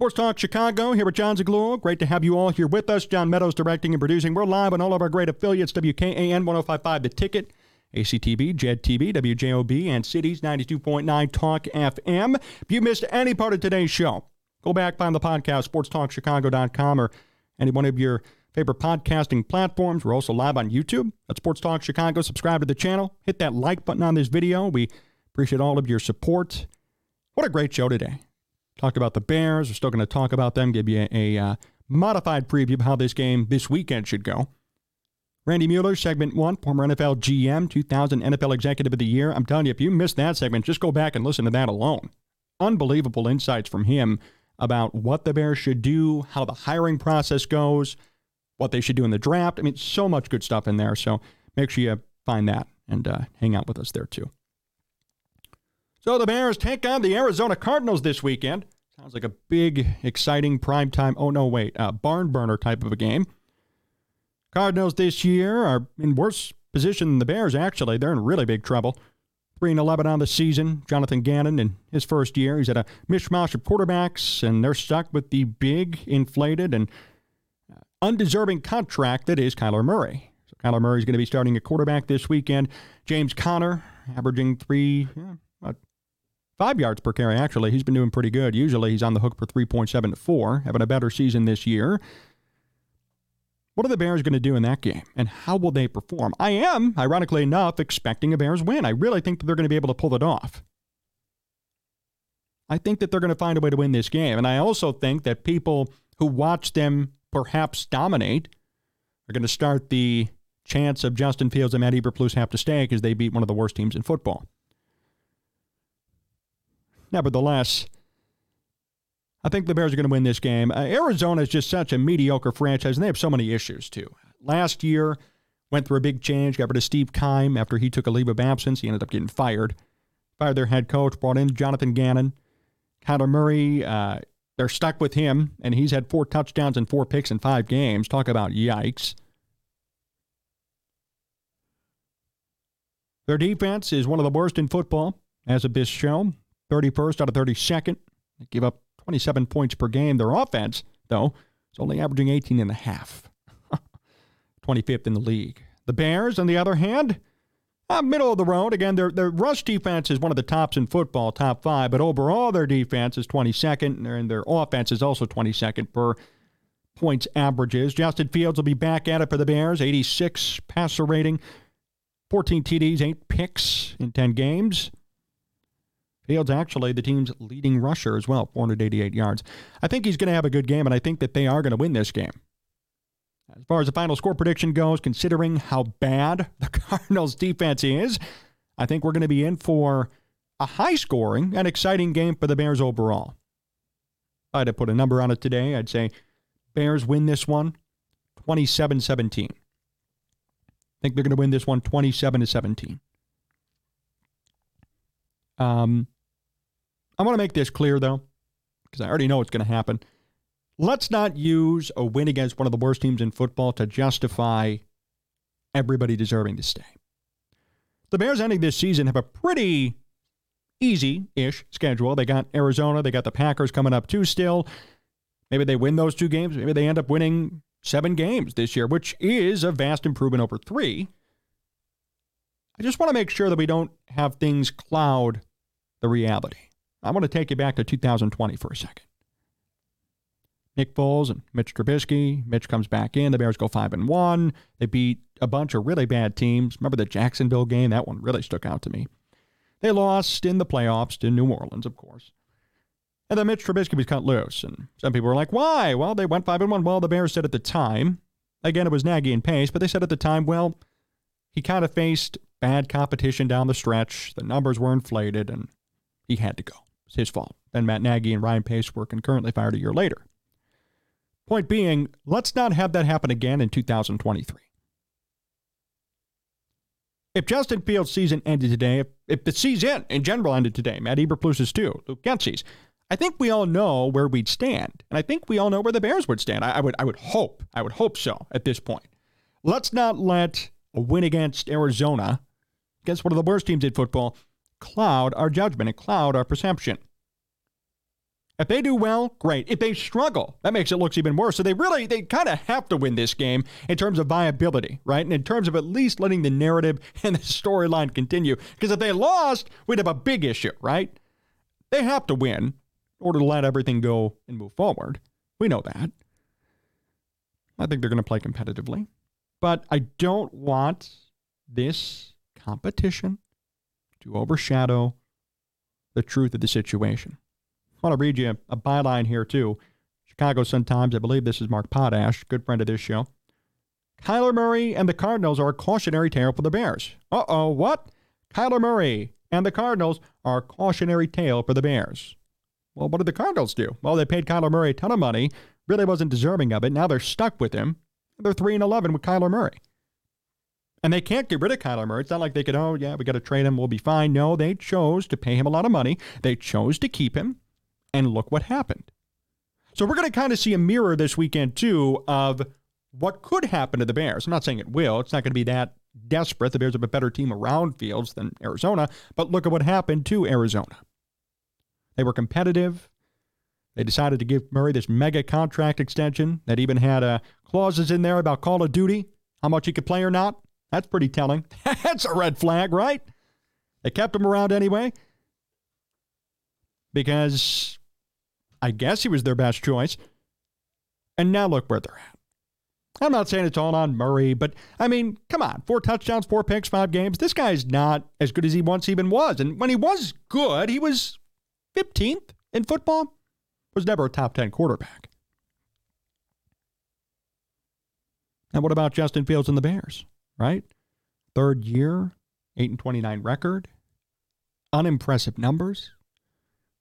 Sports Talk Chicago here with Jon Zaghloul. Great to have you all here with us. John Meadows directing and producing. We're live on all of our great affiliates WKAN 1055 The Ticket, ACTV, JED TV, WJOB, and Cities 92.9 Talk FM. If you missed any part of today's show, go back, find the podcast, sportstalkchicago.com, or any one of your favorite podcasting platforms. We're also live on YouTube at Sports Talk Chicago. Subscribe to the channel. Hit that like button on this video. We appreciate all of your support. What a great show today. Talked about the Bears. We're still going to talk about them, give you a, a uh, modified preview of how this game this weekend should go. Randy Mueller, segment one, former NFL GM, 2000 NFL Executive of the Year. I'm telling you, if you missed that segment, just go back and listen to that alone. Unbelievable insights from him about what the Bears should do, how the hiring process goes, what they should do in the draft. I mean, so much good stuff in there. So make sure you find that and uh, hang out with us there too. So the Bears take on the Arizona Cardinals this weekend. Sounds like a big, exciting prime time. Oh no, wait, uh, barn burner type of a game. Cardinals this year are in worse position than the Bears. Actually, they're in really big trouble. Three and eleven on the season. Jonathan Gannon in his first year, he's at a mishmash of quarterbacks, and they're stuck with the big, inflated, and undeserving contract that is Kyler Murray. So Kyler Murray is going to be starting a quarterback this weekend. James Conner averaging three. Yeah, Five yards per carry, actually. He's been doing pretty good. Usually he's on the hook for 3.7 to 4, having a better season this year. What are the Bears going to do in that game, and how will they perform? I am, ironically enough, expecting a Bears win. I really think that they're going to be able to pull it off. I think that they're going to find a way to win this game. And I also think that people who watch them perhaps dominate are going to start the chance of Justin Fields and Matt Eberflus have to stay because they beat one of the worst teams in football. Nevertheless, I think the Bears are going to win this game. Uh, Arizona is just such a mediocre franchise, and they have so many issues, too. Last year, went through a big change, got rid of Steve Keim after he took a leave of absence. He ended up getting fired. Fired their head coach, brought in Jonathan Gannon. Kyler Murray, uh, they're stuck with him, and he's had four touchdowns and four picks in five games. Talk about yikes. Their defense is one of the worst in football as of this show. 31st out of 32nd. They give up 27 points per game. Their offense, though, is only averaging 18 and a half. 25th in the league. The Bears, on the other hand, uh, middle of the road. Again, their, their rush defense is one of the tops in football, top five, but overall their defense is 22nd, and their offense is also 22nd per points averages. Justin Fields will be back at it for the Bears, 86 passer rating, 14 TDs, 8 picks in 10 games. Fields actually the team's leading rusher as well, 488 yards. I think he's going to have a good game, and I think that they are going to win this game. As far as the final score prediction goes, considering how bad the Cardinals' defense is, I think we're going to be in for a high scoring and exciting game for the Bears overall. If I had to put a number on it today, I'd say Bears win this one 27 17. I think they're going to win this one 27 to 17. Um, I want to make this clear, though, because I already know it's going to happen. Let's not use a win against one of the worst teams in football to justify everybody deserving to stay. The Bears ending this season have a pretty easy ish schedule. They got Arizona, they got the Packers coming up too still. Maybe they win those two games. Maybe they end up winning seven games this year, which is a vast improvement over three. I just want to make sure that we don't have things cloud the reality. I want to take you back to 2020 for a second. Nick Foles and Mitch Trubisky. Mitch comes back in. The Bears go five and one. They beat a bunch of really bad teams. Remember the Jacksonville game? That one really stuck out to me. They lost in the playoffs to New Orleans, of course. And then Mitch Trubisky was cut loose. And some people were like, why? Well, they went five and one. Well, the Bears said at the time, again, it was Nagy and Pace, but they said at the time, well, he kind of faced bad competition down the stretch. The numbers were inflated, and he had to go. It's his fault. Then Matt Nagy and Ryan Pace were concurrently fired a year later. Point being, let's not have that happen again in 2023. If Justin Fields' season ended today, if, if the season in general ended today, Matt Eberflus's too, Luke Getsy's, I think we all know where we'd stand, and I think we all know where the Bears would stand. I, I would, I would hope, I would hope so at this point. Let's not let a win against Arizona, against one of the worst teams in football, cloud our judgment and cloud our perception. If they do well, great. If they struggle, that makes it look even worse. So they really, they kind of have to win this game in terms of viability, right? And in terms of at least letting the narrative and the storyline continue. Because if they lost, we'd have a big issue, right? They have to win in order to let everything go and move forward. We know that. I think they're going to play competitively. But I don't want this competition to overshadow the truth of the situation. I want to read you a byline here, too. Chicago Sun-Times, I believe this is Mark Potash, good friend of this show. Kyler Murray and the Cardinals are a cautionary tale for the Bears. Uh oh, what? Kyler Murray and the Cardinals are a cautionary tale for the Bears. Well, what did the Cardinals do? Well, they paid Kyler Murray a ton of money, really wasn't deserving of it. Now they're stuck with him. They're 3 and 11 with Kyler Murray. And they can't get rid of Kyler Murray. It's not like they could, oh, yeah, we got to trade him. We'll be fine. No, they chose to pay him a lot of money. They chose to keep him. And look what happened. So we're going to kind of see a mirror this weekend, too, of what could happen to the Bears. I'm not saying it will. It's not going to be that desperate. The Bears have a better team around Fields than Arizona. But look at what happened to Arizona. They were competitive. They decided to give Murray this mega contract extension that even had uh, clauses in there about Call of Duty, how much he could play or not. That's pretty telling. That's a red flag, right? They kept him around anyway because I guess he was their best choice. And now look where they're at. I'm not saying it's all on Murray, but I mean, come on, four touchdowns, four picks, five games. This guy's not as good as he once even was. And when he was good, he was 15th in football, was never a top 10 quarterback. And what about Justin Fields and the Bears, right? Third year, 8 and 29 record, unimpressive numbers.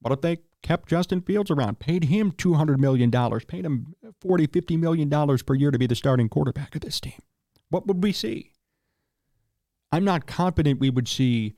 What if they kept Justin Fields around, paid him $200 million, paid him $40, $50 million per year to be the starting quarterback of this team? What would we see? I'm not confident we would see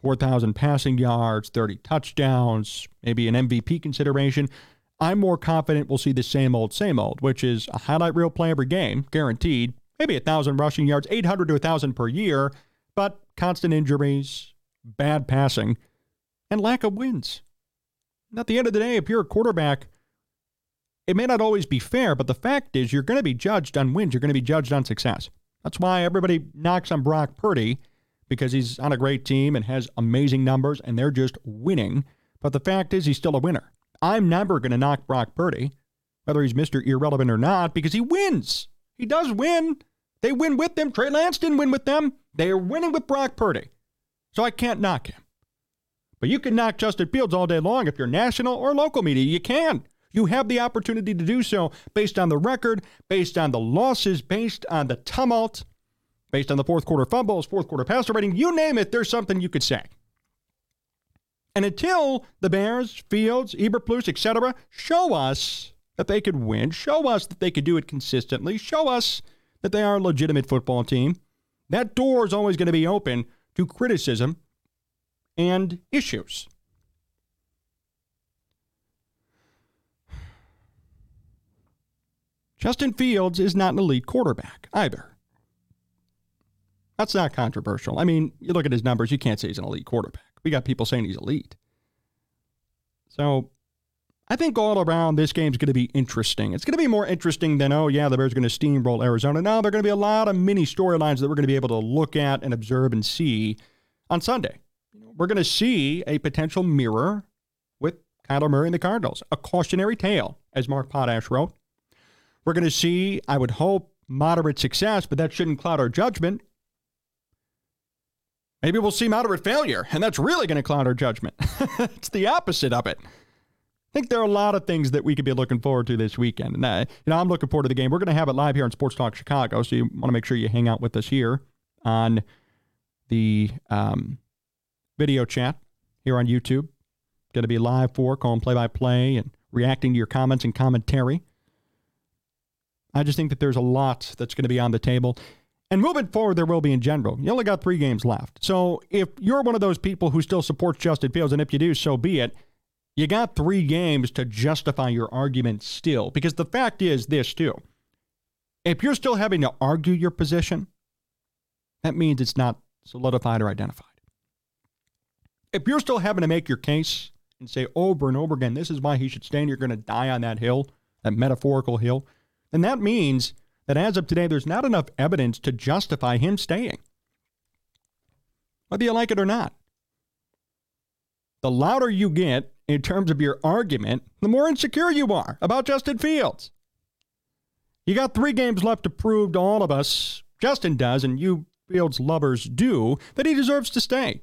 4,000 passing yards, 30 touchdowns, maybe an MVP consideration. I'm more confident we'll see the same old, same old, which is a highlight reel play every game, guaranteed, maybe 1,000 rushing yards, 800 to 1,000 per year, but constant injuries, bad passing, and lack of wins. And at the end of the day, if you're a quarterback, it may not always be fair, but the fact is you're going to be judged on wins. You're going to be judged on success. That's why everybody knocks on Brock Purdy because he's on a great team and has amazing numbers and they're just winning. But the fact is he's still a winner. I'm never going to knock Brock Purdy, whether he's Mr. Irrelevant or not, because he wins. He does win. They win with them. Trey Lance didn't win with them. They are winning with Brock Purdy. So I can't knock him. But you can knock Justin Fields all day long if you're national or local media. You can. You have the opportunity to do so based on the record, based on the losses, based on the tumult, based on the fourth quarter fumbles, fourth quarter passer rating. You name it, there's something you could say. And until the Bears, Fields, Eberflus, etc., show us that they could win, show us that they could do it consistently, show us that they are a legitimate football team, that door is always going to be open to criticism and issues. Justin Fields is not an elite quarterback either. That's not controversial. I mean, you look at his numbers, you can't say he's an elite quarterback. We got people saying he's elite. So I think all around this game's going to be interesting. It's going to be more interesting than, oh, yeah, the Bears are going to steamroll Arizona. No, there are going to be a lot of mini storylines that we're going to be able to look at and observe and see on Sunday we're going to see a potential mirror with Kyler Murray and the Cardinals, a cautionary tale, as Mark Potash wrote. We're going to see, I would hope, moderate success, but that shouldn't cloud our judgment. Maybe we'll see moderate failure, and that's really going to cloud our judgment. it's the opposite of it. I think there are a lot of things that we could be looking forward to this weekend. And, uh, you know, I'm looking forward to the game. We're going to have it live here on Sports Talk Chicago, so you want to make sure you hang out with us here on the um, video chat here on YouTube. Going to be live for calling play by play and reacting to your comments and commentary. I just think that there's a lot that's going to be on the table. And moving forward, there will be in general. You only got three games left. So if you're one of those people who still supports Justin Fields, and if you do, so be it, you got three games to justify your argument still. Because the fact is this, too. If you're still having to argue your position, that means it's not solidified or identified if you're still having to make your case and say over and over again, this is why he should stay and you're going to die on that hill, that metaphorical hill, then that means that as of today, there's not enough evidence to justify him staying. Whether you like it or not. The louder you get in terms of your argument, the more insecure you are about Justin Fields. You got three games left to prove to all of us, Justin does, and you Fields lovers do, that he deserves to stay.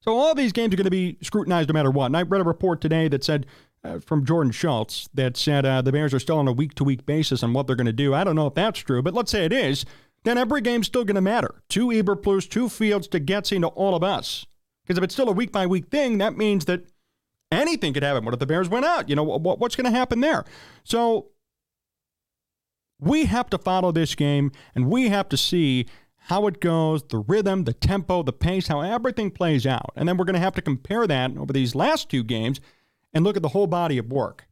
So all these games are going to be scrutinized no matter what. And I read a report today that said uh, from Jordan Schultz that said uh, the Bears are still on a week to week basis on what they're going to do. I don't know if that's true, but let's say it is. Then every game's still going to matter. To Eberflus, to Fields to Getsy to all of us. Because if it's still a week by week thing, that means that anything could happen. What if the Bears went out? You know, what, what's going to happen there? So we have to follow this game and we have to see how it goes, the rhythm, the tempo, the pace, how everything plays out. And then we're going to have to compare that over these last two games and look at the whole body of work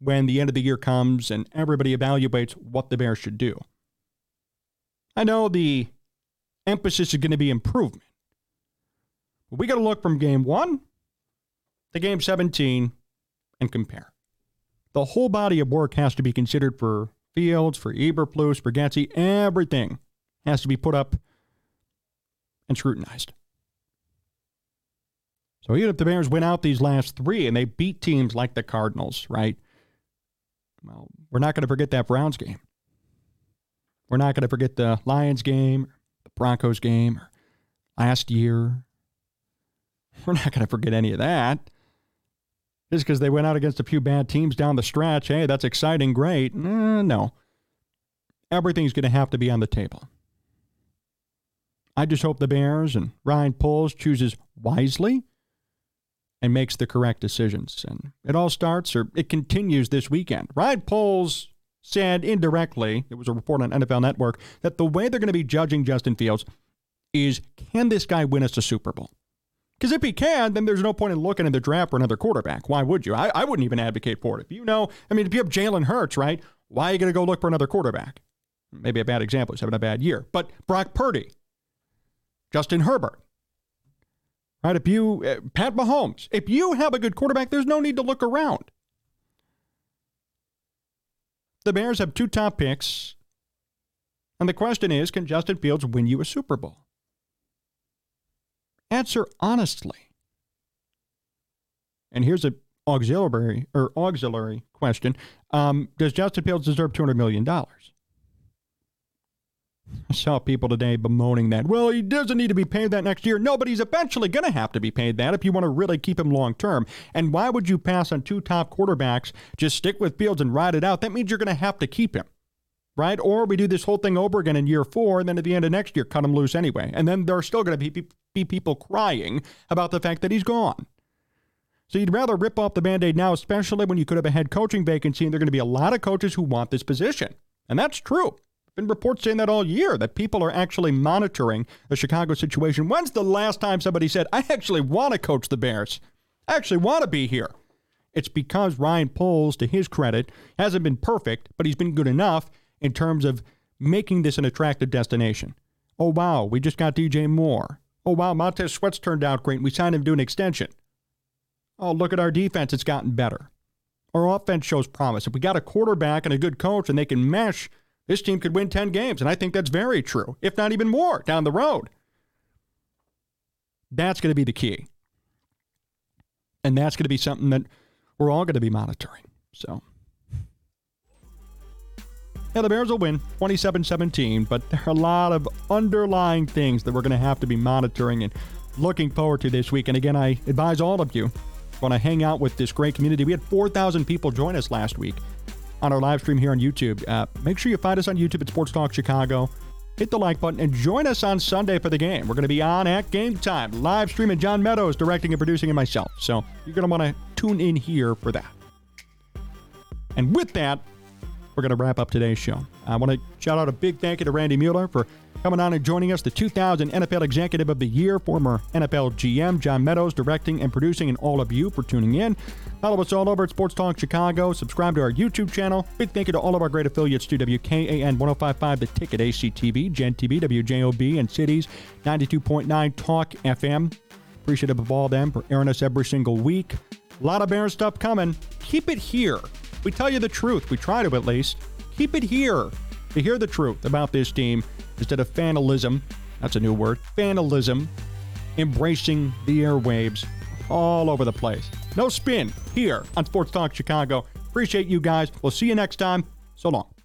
when the end of the year comes and everybody evaluates what the Bears should do. I know the emphasis is going to be improvement. We got to look from game one to game 17 and compare. The whole body of work has to be considered for Fields, for Eberflus, for Getsy, everything has to be put up and scrutinized. So even if the Bears win out these last three and they beat teams like the Cardinals, right? Well, we're not going to forget that Browns game. We're not going to forget the Lions game, the Broncos game, last year. We're not going to forget any of that. Just because they went out against a few bad teams down the stretch, hey, that's exciting, great. Uh, no. Everything's going to have to be on the table. I just hope the Bears and Ryan Poles chooses wisely and makes the correct decisions. And it all starts or it continues this weekend. Ryan Poles said indirectly, it was a report on NFL Network, that the way they're going to be judging Justin Fields is can this guy win us a Super Bowl? Because if he can, then there's no point in looking in the draft for another quarterback. Why would you? I, I wouldn't even advocate for it. If you know, I mean, if you have Jalen Hurts, right? Why are you going to go look for another quarterback? Maybe a bad example. He's having a bad year. But Brock Purdy, Justin Herbert, right? If you, uh, Pat Mahomes, if you have a good quarterback, there's no need to look around. The Bears have two top picks. And the question is can Justin Fields win you a Super Bowl? Answer honestly. And here's an auxiliary or auxiliary question: um, Does Justin Fields deserve two hundred million dollars? I saw people today bemoaning that. Well, he doesn't need to be paid that next year. No, but he's eventually going to have to be paid that if you want to really keep him long term. And why would you pass on two top quarterbacks? Just stick with Fields and ride it out. That means you're going to have to keep him right? Or we do this whole thing over again in year four, and then at the end of next year, cut him loose anyway. And then there are still going to be, be people crying about the fact that he's gone. So you'd rather rip off the band aid now, especially when you could have a head coaching vacancy, and there are going to be a lot of coaches who want this position. And that's true. Been reports saying that all year that people are actually monitoring the Chicago situation. When's the last time somebody said, I actually want to coach the Bears? I actually want to be here. It's because Ryan Poles, to his credit, hasn't been perfect, but he's been good enough in terms of making this an attractive destination. Oh, wow, we just got DJ Moore. Oh, wow, Montez Sweat's turned out great. We signed him to an extension. Oh, look at our defense. It's gotten better. Our offense shows promise. If we got a quarterback and a good coach and they can mesh, this team could win 10 games. And I think that's very true, if not even more down the road. That's going to be the key. And that's going to be something that we're all going to be monitoring. So. Yeah, the Bears will win 27 17, but there are a lot of underlying things that we're going to have to be monitoring and looking forward to this week. And again, I advise all of you want to hang out with this great community. We had 4,000 people join us last week on our live stream here on YouTube. Uh, make sure you find us on YouTube at Sports Talk Chicago. Hit the like button and join us on Sunday for the game. We're going to be on at game time, live streaming John Meadows directing and producing, and myself. So you're going to want to tune in here for that. And with that, we're going to wrap up today's show. I want to shout out a big thank you to Randy Mueller for coming on and joining us, the 2000 NFL Executive of the Year, former NFL GM John Meadows, directing and producing, and all of you for tuning in. Follow us all over at Sports Talk Chicago. Subscribe to our YouTube channel. Big thank you to all of our great affiliates to WKAN 1055, The Ticket, ACTV, Gen TV, WJOB, and Cities 92.9 Talk FM. Appreciative of all them for airing us every single week. A lot of Bears stuff coming. Keep it here. We tell you the truth. We try to at least. Keep it here to hear the truth about this team instead of fanalism. That's a new word. Fanalism. Embracing the airwaves all over the place. No spin here on Sports Talk Chicago. Appreciate you guys. We'll see you next time. So long.